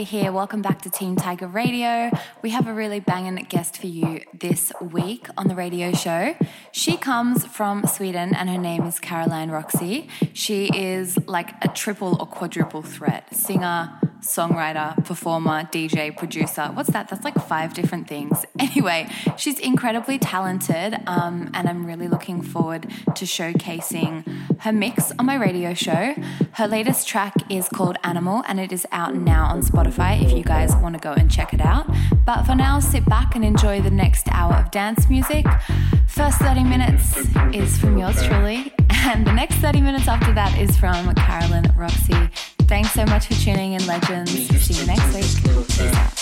Lily here. Welcome back to Team Tiger Radio. We have a really banging guest for you this week on the radio show. She comes from Sweden and her name is Caroline Roxy. She is like a triple or quadruple threat singer, songwriter, performer, DJ, producer. What's that? That's like five different things. Anyway, she's incredibly talented, um, and I'm really looking forward to showcasing her mix on my radio show. Her latest track is called Animal, and it is out now on Spotify if you guys want to go and check it out. But for now, sit back and enjoy the next hour of dance music. First 30 minutes is from yours truly, and the next 30 minutes after that is from Caroline Roxy. Thanks so much for tuning in, legends. See you next week. Peace out.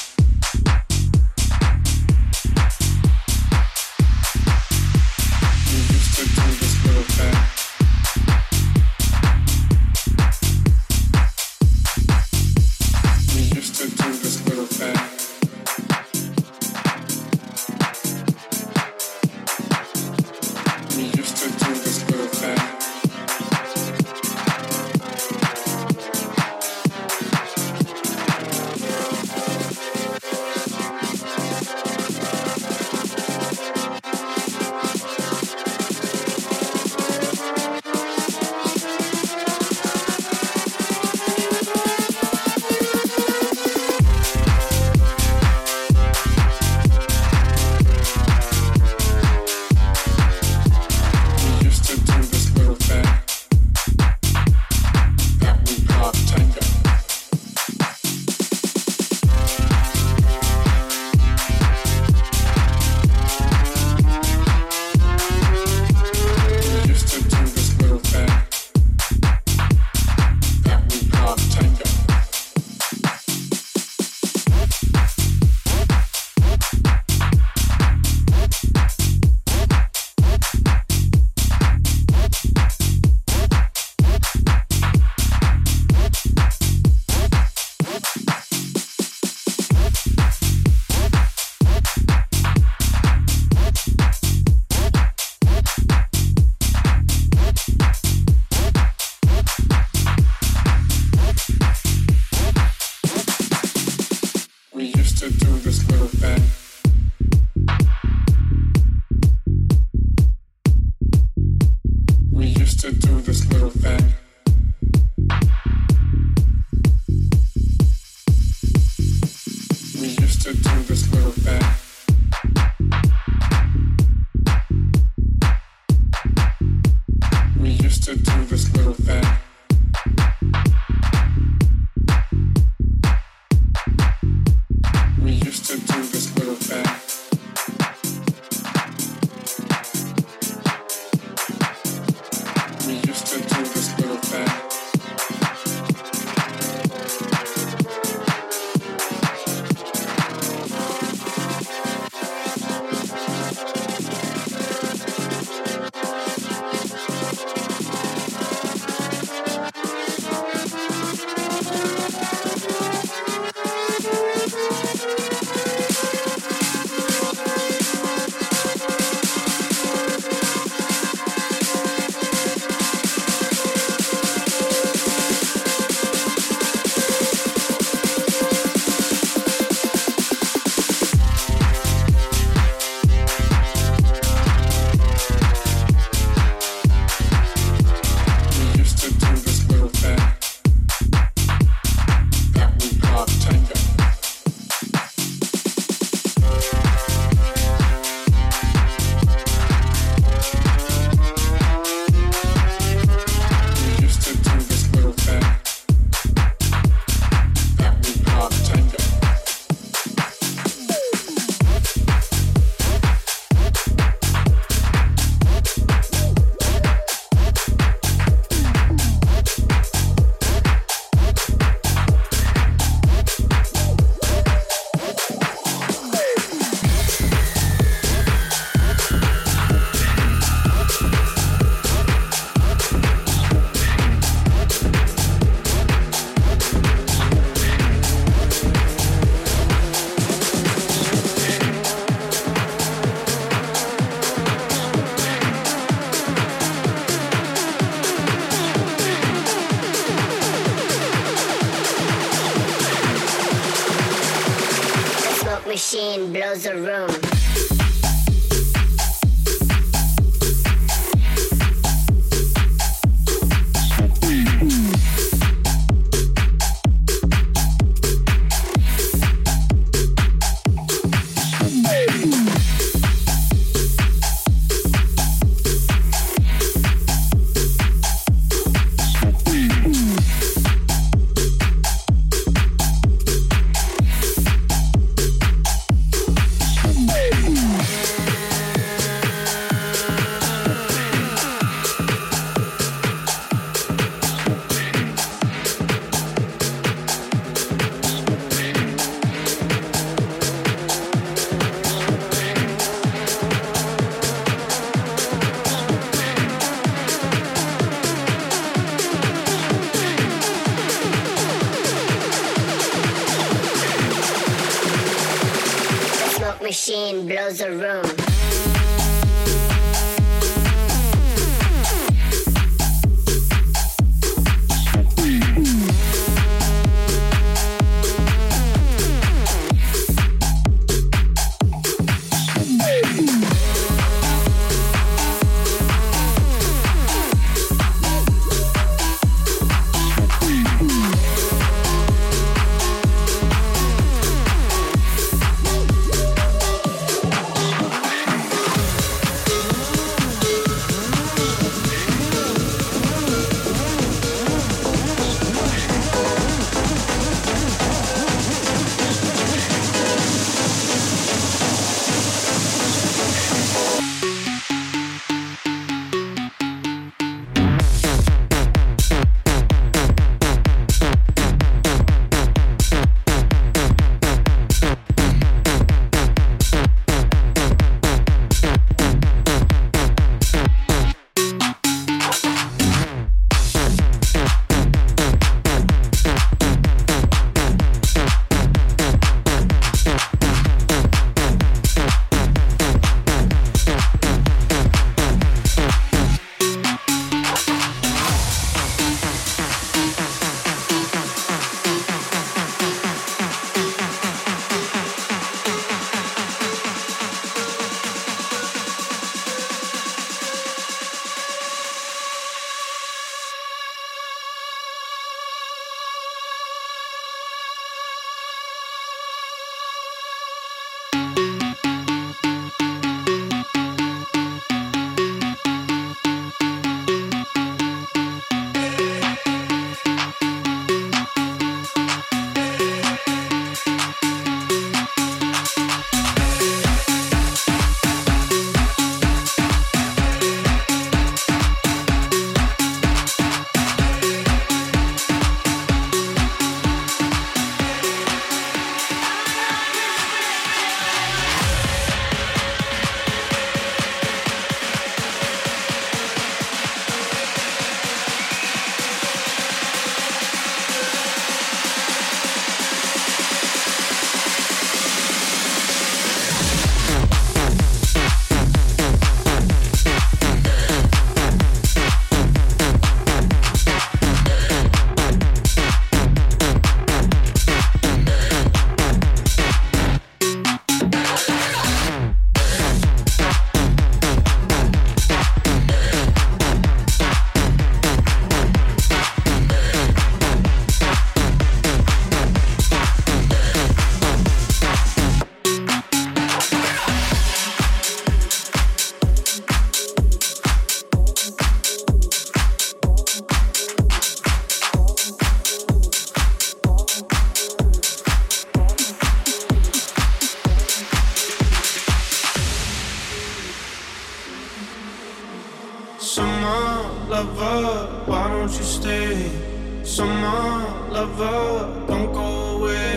summer lover, don't go away.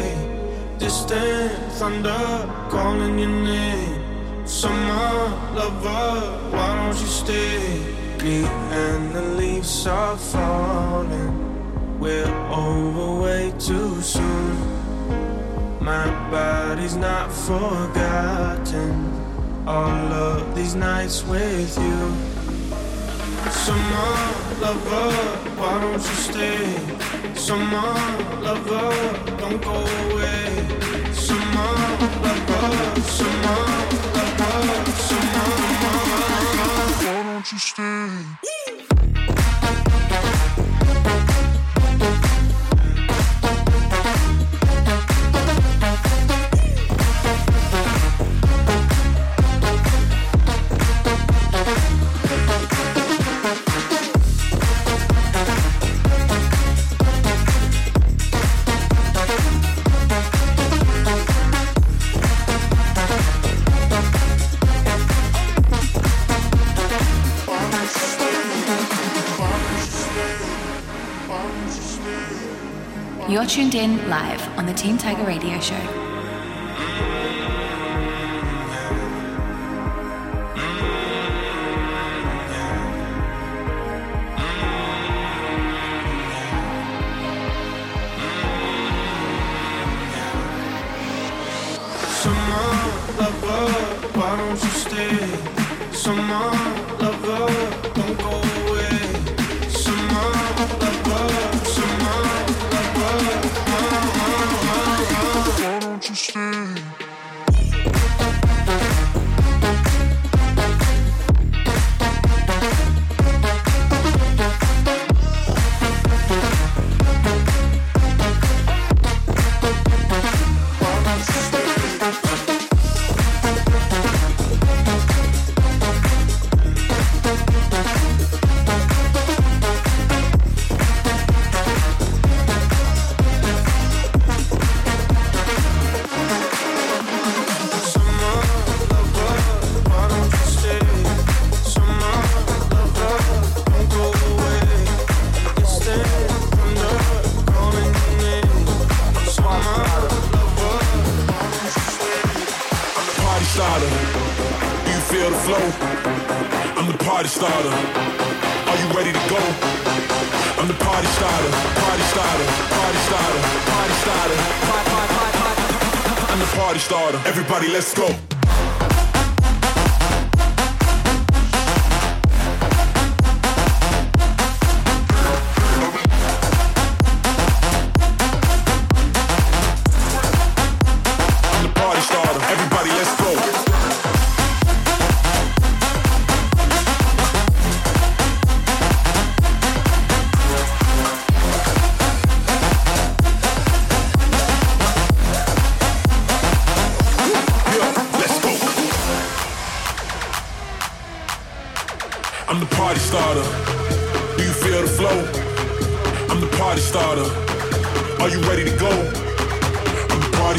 Distant thunder calling your name. Summer lover, why don't you stay? Me and the leaves are falling. We're over way too soon. My body's not forgotten. All of these nights with you. Summer lover, why don't you stay? Summer lover, don't go away. Summer lover, summer lover, summer lover, why don't you stay? You're tuned in live on the Team Tiger Radio Show. why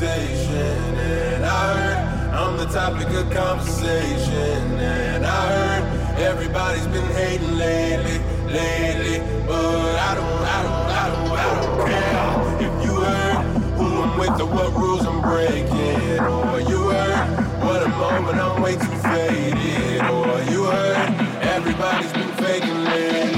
rotation. And I heard I'm the topic of conversation. And I heard everybody's been hating lately, lately. But I don't, I don't, I don't, I don't care if you heard who I'm with or what rules I'm breaking. Or you heard what a moment I'm way too faded. Or you heard everybody's been faking lately.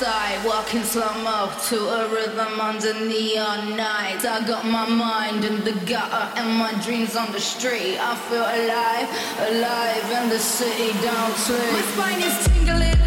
Outside Walking slow-mo to a rhythm under neon nights. I got my mind in the gutter and my dreams on the street. I feel alive, alive in the city don't sleep. My spine is tingling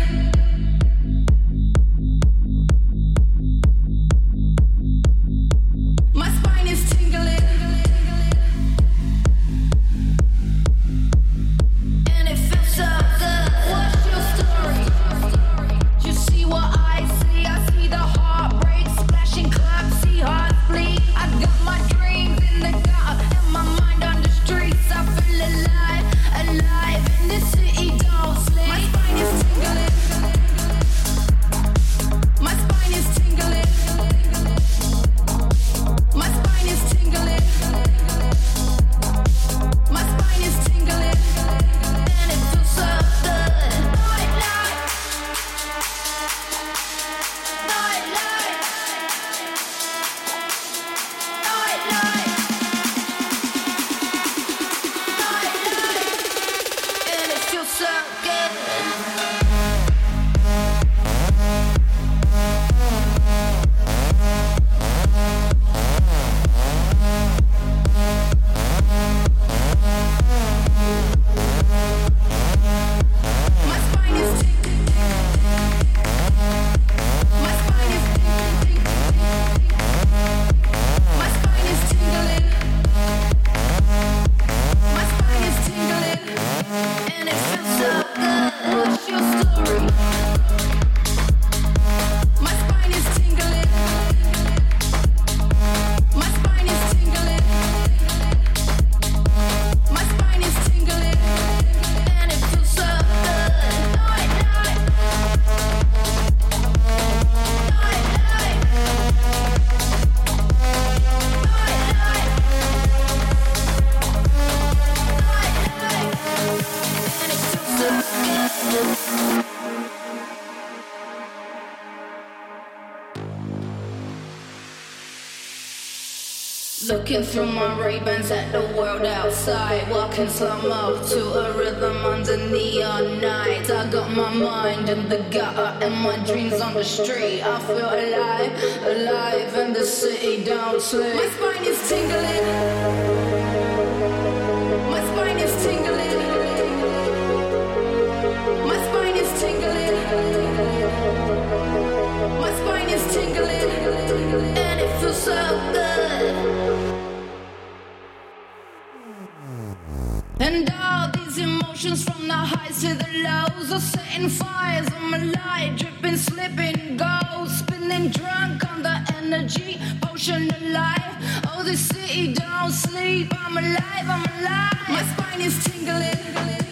Looking through my Ray-Bans at the world outside Walking slow-mo to a rhythm under neon nights I got my mind in the gutter and my dreams on the street. I feel alive, alive and the city don't sleep. My spine is tingling. My spine is tingling. My spine is tingling. My spine is tingling. And it feels so good emotions from the highs to the lows are setting fires on my light, dripping, slipping, gold, spinning drunk on the energy potion of life. Oh, the city don't sleep. I'm alive, I'm alive. My spine is tingling.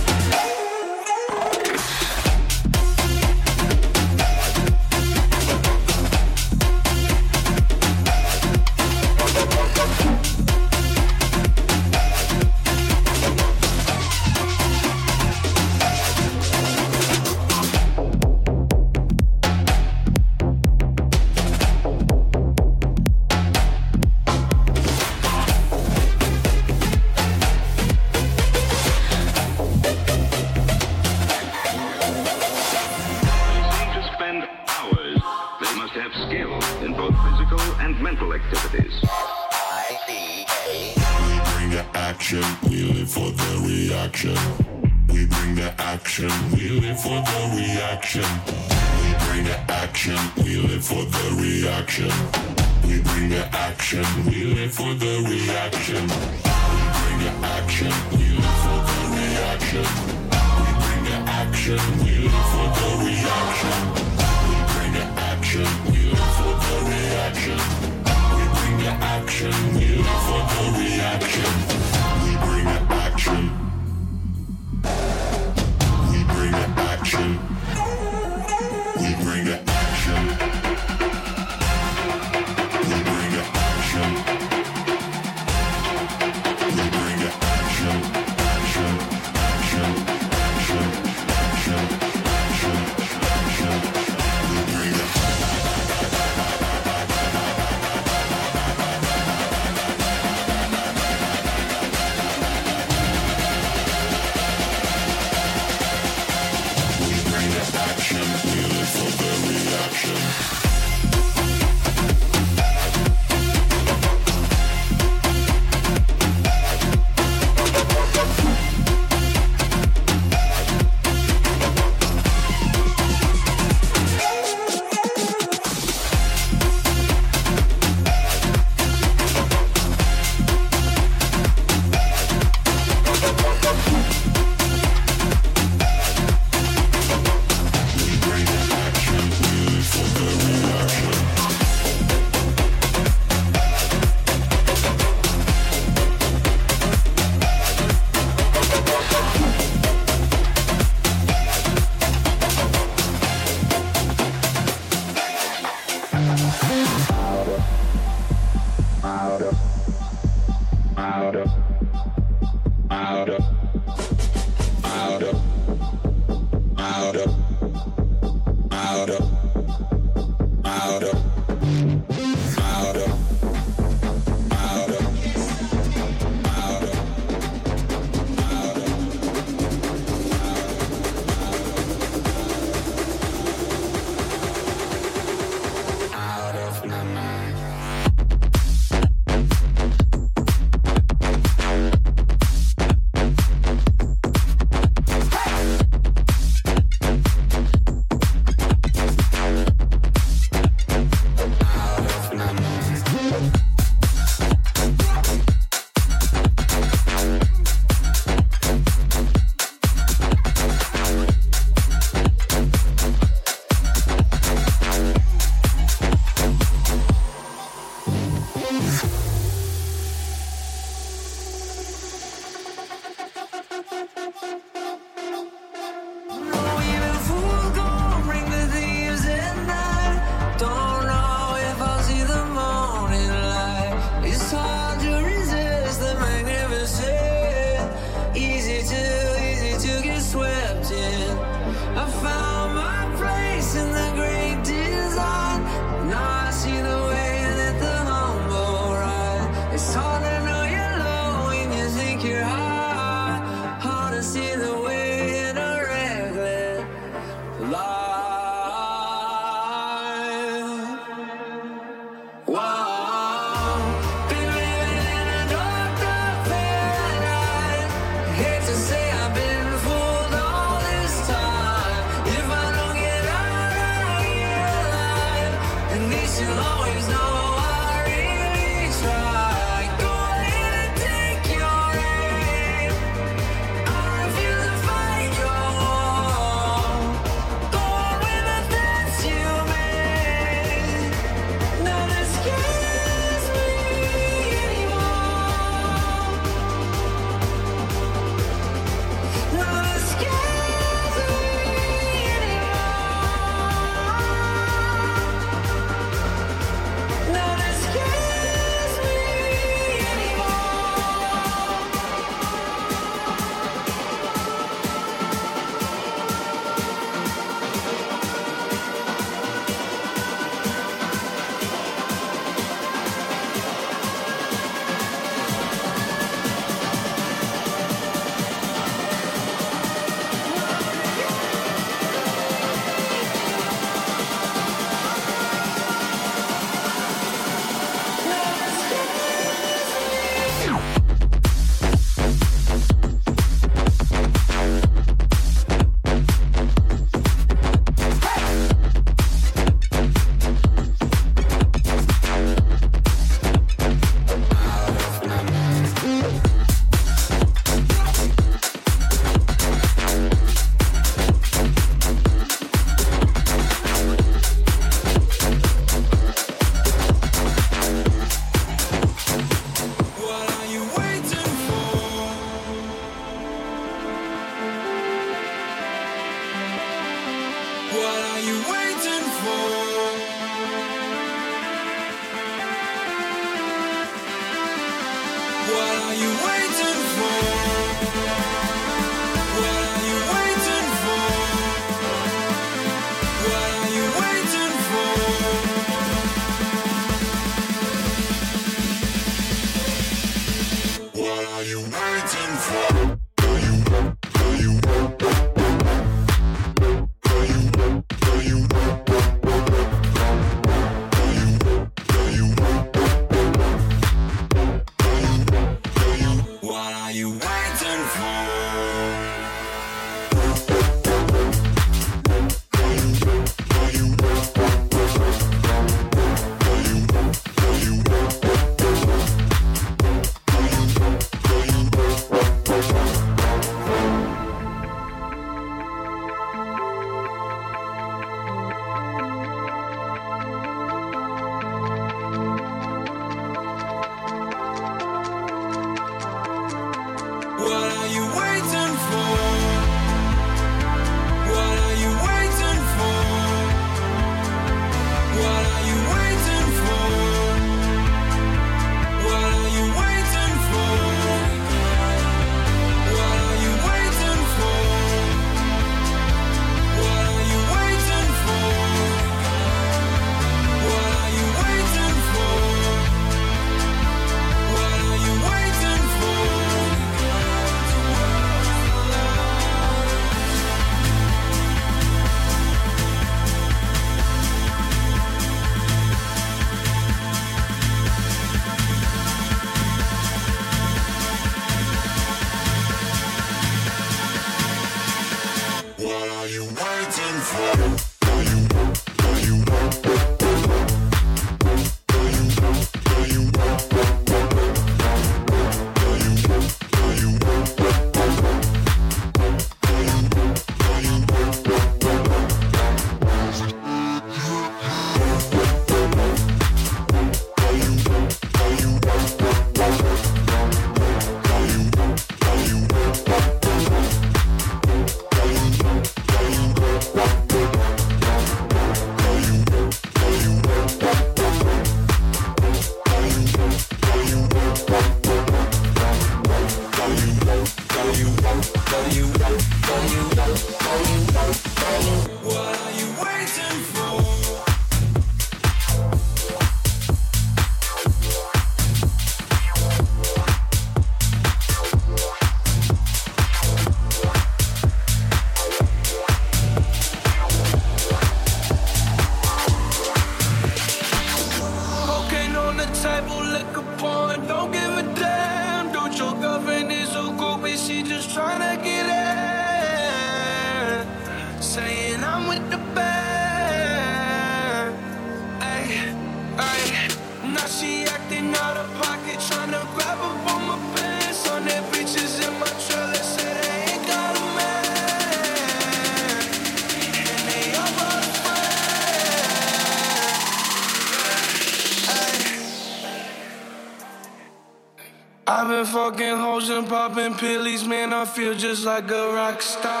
I feel just like a rock star.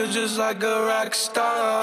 Feel just like a rock star.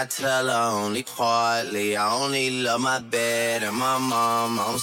I tell her only partly. I only love my bed and my mom. I'm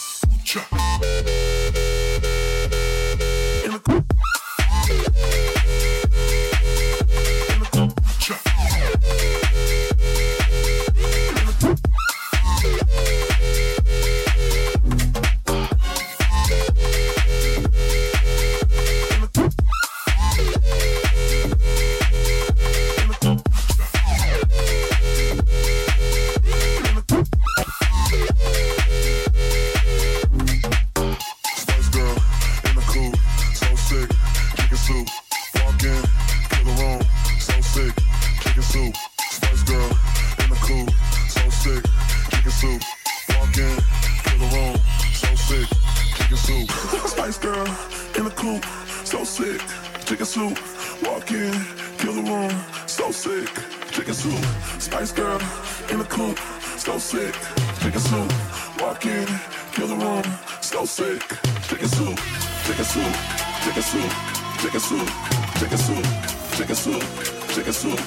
chicken soup,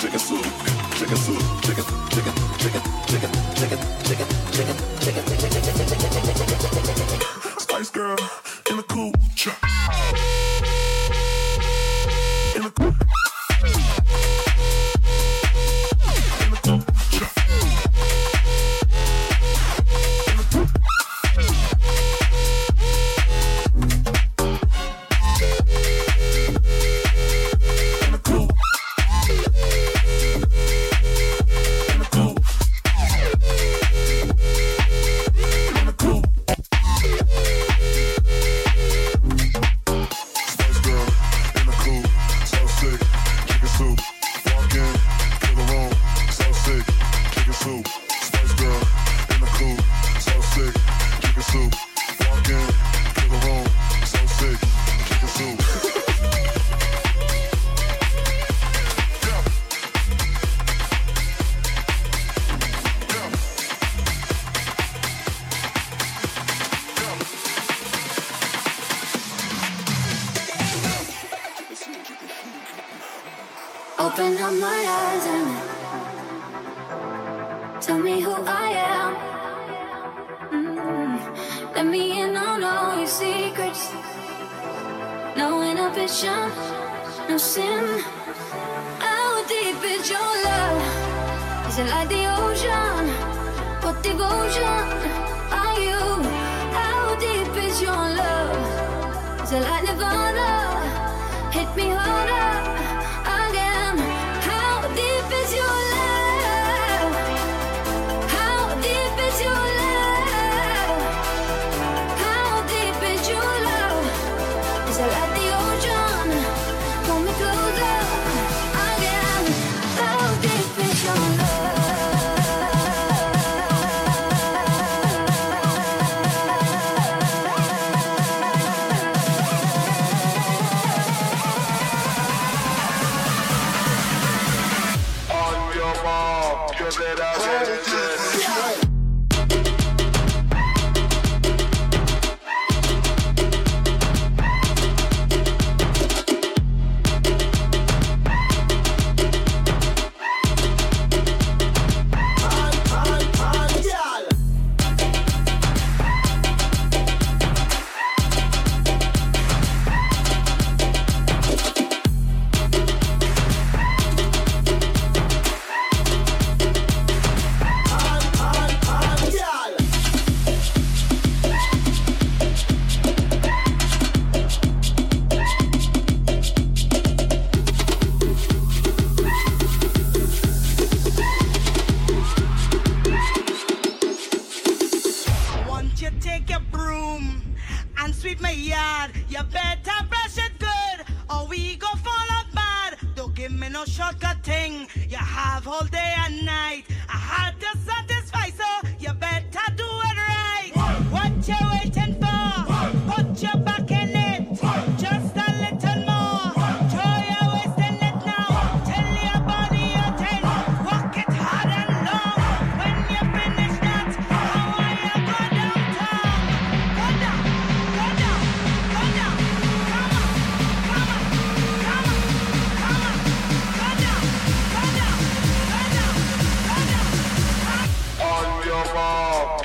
chicken soup, chicken soup, chicken, chicken, chicken, chicken, chicken, chicken, chicken, chicken, Spice girl in the coupe, in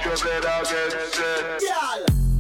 mark, you better get set.